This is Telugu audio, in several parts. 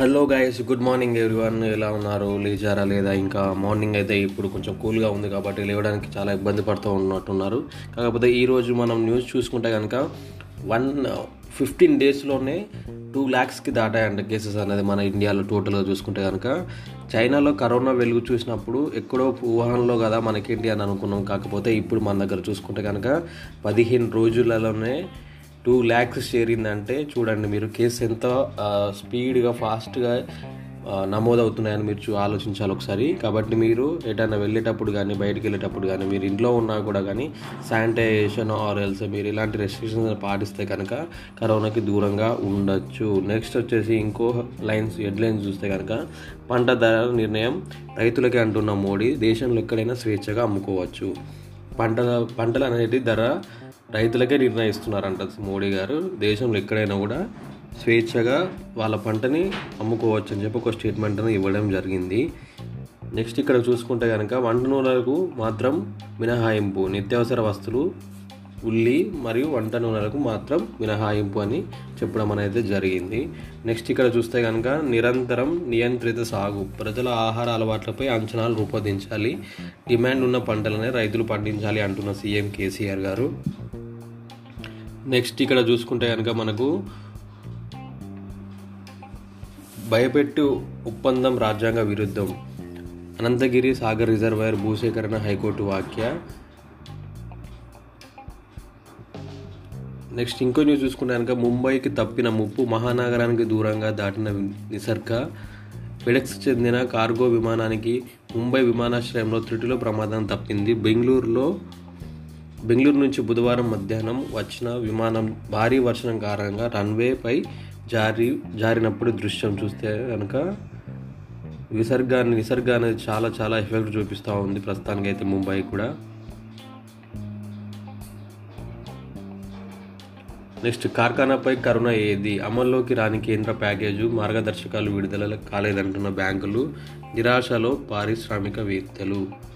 Hello guys good morning everyone ఎలా ఉన్నారు? లేచారా లేదా? ఇంకా మార్నింగ్ అయితే ఇప్పుడు కొంచెం కూల్గా ఉంది కాబట్టి లేవడానికి చాలా ఇబ్బంది పడుతూ ఉన్నట్టున్నారు. కాకపోతే ఈరోజు మనం న్యూస్ చూసుకుంటే కనుక వన్ ఫిఫ్టీన్ డేస్లోనే టూ ల్యాక్స్కి దాటాయంట కేసెస్ అనేది మన ఇండియాలో టోటల్గా చూసుకుంటే కనుక చైనాలో కరోనా వెలుగు చూసినప్పుడు ఎక్కడో వుహాన్లో కదా మనకేంటి అని అనుకున్నాం. కాకపోతే ఇప్పుడు మన దగ్గర చూసుకుంటే కనుక పదిహేను రోజులలోనే టూ ల్యాక్స్ చేరిందంటే చూడండి మీరు కేసు ఎంత స్పీడ్గా ఫాస్ట్గా నమోదవుతున్నాయని మీరు చూ ఆలోచించాలి ఒకసారి. కాబట్టి మీరు ఎటైనా వెళ్ళేటప్పుడు కానీ బయటికి వెళ్ళేటప్పుడు కానీ మీరు ఇంట్లో ఉన్నా కూడా కానీ శానిటైజేషన్ ఆర్ ఎల్స్ మీరు ఇలాంటి రెస్ట్రిక్షన్స్ పాటిస్తే కనుక కరోనాకి దూరంగా ఉండొచ్చు. నెక్స్ట్ వచ్చేసి ఇంకో లైన్స్ హెడ్ లైన్స్ చూస్తే కనుక పంట ధర నిర్ణయం రైతులకే అంటున్న మోడీ దేశంలో ఎక్కడైనా స్వేచ్ఛగా అమ్ముకోవచ్చు. పంటల పంటలు అనేది ధర రైతులకే నిర్ణయిస్తున్నారంట మోడీ గారు. దేశంలో ఎక్కడైనా కూడా స్వేచ్ఛగా వాళ్ళ పంటని అమ్ముకోవచ్చు అని చెప్పి ఒక స్టేట్మెంట్ ఇవ్వడం జరిగింది. నెక్స్ట్ ఇక్కడ చూసుకుంటే కనుక వంట నూనెలకు మాత్రం మినహాయింపు నిత్యావసర వస్తువులు ఉల్లి మరియు వంట నూనెలకు మాత్రం మినహాయింపు అని చెప్పడం అనేది జరిగింది. నెక్స్ట్ ఇక్కడ చూస్తే కనుక నిరంతరం నియంత్రిత సాగు ప్రజల ఆహార అలవాట్లపై అంచనాలు రూపొందించాలి. డిమాండ్ ఉన్న పంటలనే రైతులు పండించాలి అంటున్న సీఎం కేసీఆర్ గారు. నెక్స్ట్ ఇక్కడ చూసుకుంటే కనుక మనకు భయపెట్టు ఒప్పందం రాజ్యాంగ విరుద్ధం. అనంతగిరి సాగర్ రిజర్వాయర్ భూసేకరణ హైకోర్టు వాక్య. నెక్స్ట్ ఇంకో న్యూస్ చూసుకుంటే కనుక ముంబైకి తప్పిన ముప్పు మహానగరానికి దూరంగా దాటిన నిసర్గ. ఫెడెక్స్ చెందిన కార్గో విమానానికి ముంబై విమానాశ్రయంలో త్రుటిలో ప్రమాదం తప్పింది. బెంగళూరులో బెంగళూరు నుంచి బుధవారం మధ్యాహ్నం వచ్చిన విమానం భారీ వర్షం కారణంగా రన్వేపై జారి జారినప్పుడు దృశ్యం చూస్తే కనుక విసర్గాన్ని నిసర్గ అనేది చాలా చాలా ఎఫెక్ట్ చూపిస్తూ ఉంది. ప్రస్తుతానికి అయితే ముంబై కూడా. నెక్స్ట్ కార్ఖానాపై కరోనా ఏది? అమల్లోకి రాని కేంద్ర ప్యాకేజు మార్గదర్శకాలు విడుదల కాలేదంటున్న బ్యాంకులు నిరాశలో పారిశ్రామికవేత్తలు.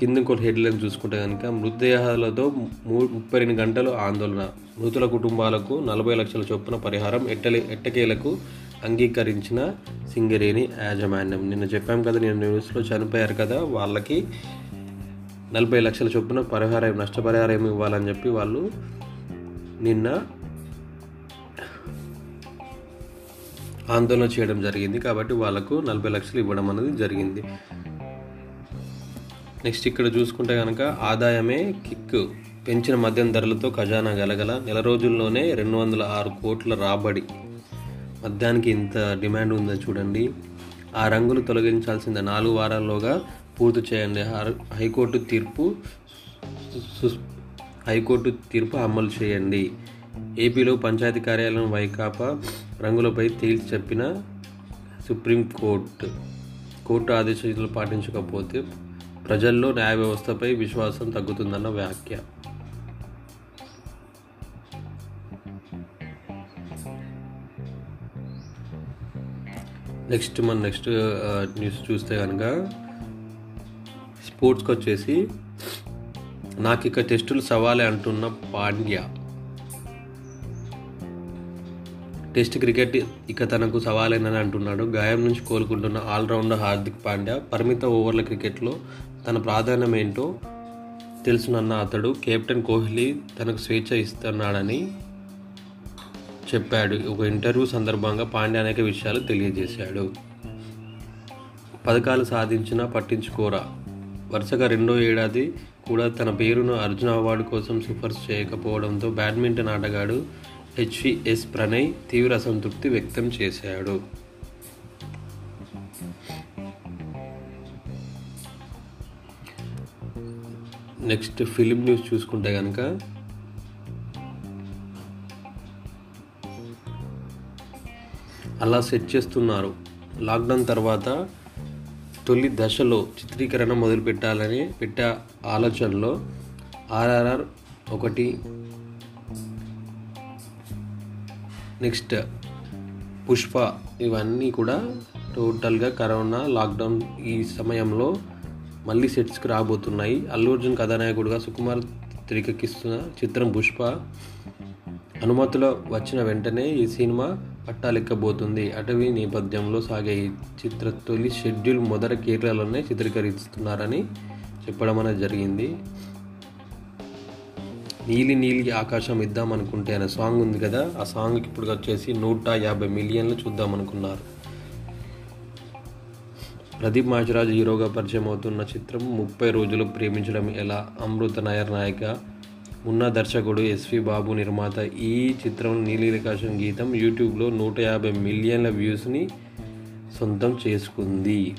కింద ఇంకో హెడ్లైన్ చూసుకుంటే కనుక మృతదేహాలతో మూ- ముప్పై రెండు గంటలు ఆందోళన. మృతుల కుటుంబాలకు నలభై లక్షల చొప్పున పరిహారం ఎట్టలే ఎట్టకేలకు అంగీకరించిన సింగరేణి యాజమాన్యం. నిన్న చెప్పాం కదా నేను న్యూస్లో చనిపోయారు కదా వాళ్ళకి నలభై లక్షల చొప్పున పరిహారం నష్టపరిహారం ఇవ్వాలని చెప్పి వాళ్ళు నిన్న ఆందోళన చేయడం జరిగింది. కాబట్టి వాళ్ళకు నలభై లక్షలు ఇవ్వడం అనేది జరిగింది. నెక్స్ట్ ఇక్కడ చూసుకుంటే కనుక ఆదాయమే కిక్. పెంచిన మద్యం ధరలతో ఖజానా గలగల. నెల రోజుల్లోనే రెండు వందల ఆరు కోట్ల రాబడి. మద్యానికి ఇంత డిమాండ్ ఉందో చూడండి. ఆ రంగులు తొలగించాల్సిన నాలుగు వారాల్లోగా పూర్తి చేయండి. హైకోర్టు తీర్పు హైకోర్టు తీర్పు అమలు చేయండి. ఏపీలో పంచాయతీ కార్యాలయం వైకాపా రంగులపై తేల్చి చెప్పిన సుప్రీంకోర్టు. కోర్టు ఆదేశాలు పాటించకపోతే ప్రజల్లో న్యాయ వ్యవస్థపై విశ్వాసం తగ్గుతుందన్న వ్యాఖ్య. నెక్స్ట్ మన నెక్స్ట్ న్యూస్ చూస్తే కనుక స్పోర్ట్స్కి వచ్చేసి నాకు ఇక టెస్టులు సవాలే అంటున్న పాండ్యా. టెస్ట్ క్రికెట్ ఇక తనకు సవాలేనని అంటున్నాడు. గాయం నుంచి కోలుకుంటున్న ఆల్రౌండర్ హార్దిక్ పాండ్యా పరిమిత ఓవర్ల క్రికెట్లో తన ప్రాధాన్యం ఏంటో తెలుసునన్న అతడు కెప్టెన్ కోహ్లీ తనకు స్వేచ్ఛ ఇస్తున్నాడని చెప్పాడు. ఒక ఇంటర్వ్యూ సందర్భంగా పాండ్యా అనేక విషయాలు తెలియజేశాడు. పథకాలు సాధించినా పట్టించుకోరా. వరుసగా రెండో ఏడాది కూడా తన పేరును అర్జున అవార్డు కోసం సిఫార్సు చేయకపోవడంతో బ్యాడ్మింటన్ ఆటగాడు హెచ్విఎస్ ప్రణయ్ తీవ్ర అసంతృప్తి వ్యక్తం చేశాడు. నెక్స్ట్ ఫిలిం న్యూస్ చూసుకుంటే కనుక అలా సెట్ చేస్తున్నారు. లాక్డౌన్ తర్వాత తొలి దశలో చిత్రీకరణ మొదలు పెట్టాలని పెట్టే ఆలోచనలో ఆర్ఆర్ఆర్ ఒకటి నెక్స్ట్ పుష్ప ఇవన్నీ కూడా టోటల్గా కరోనా లాక్డౌన్ ఈ సమయంలో మళ్ళీ సెట్స్కి రాబోతున్నాయి. అల్లు అర్జున్ కథానాయకుడుగా సుకుమార్ తెరకెక్కిస్తున్న చిత్రం పుష్ప. అనుమతులు వచ్చిన వెంటనే ఈ సినిమా పట్టాలెక్కబోతుంది. అటవీ నేపథ్యంలో సాగే ఈ చిత్ర తొలి షెడ్యూల్ మొదట కేరళలోనే చిత్రీకరిస్తున్నారని చెప్పడం అనేది జరిగింది. నీలి నీలి ఆకాశం ఇద్దాం అనుకుంటే అనే సాంగ్ ఉంది కదా ఆ సాంగ్కి ఇప్పుడు వచ్చేసి నూట యాభై మిలియన్లు చూద్దాం అనుకున్నారు. ప్రదీప్ మాచిరాజు హీరోగా పరిచయం అవుతున్న చిత్రం ముప్పై రోజులు ప్రేమించడం ఎలా? అమృత నాయర్ నాయక ఉన్న దర్శకుడు ఎస్వి బాబు నిర్మాత. ఈ చిత్రం నీలికాశం గీతం యూట్యూబ్లో నూట యాభై మిలియన్ల వ్యూస్ని సొంతం చేసుకుంది.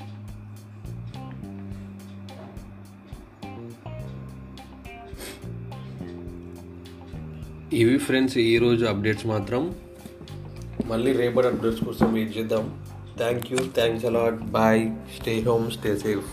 ఇవి ఫ్రెండ్స్ ఈరోజు అప్డేట్స్ మాత్రం. మళ్ళీ రేపటి అప్డేట్స్ కోసం వెయిట్ చేద్దాం. Thank you thanks a lot bye stay home stay safe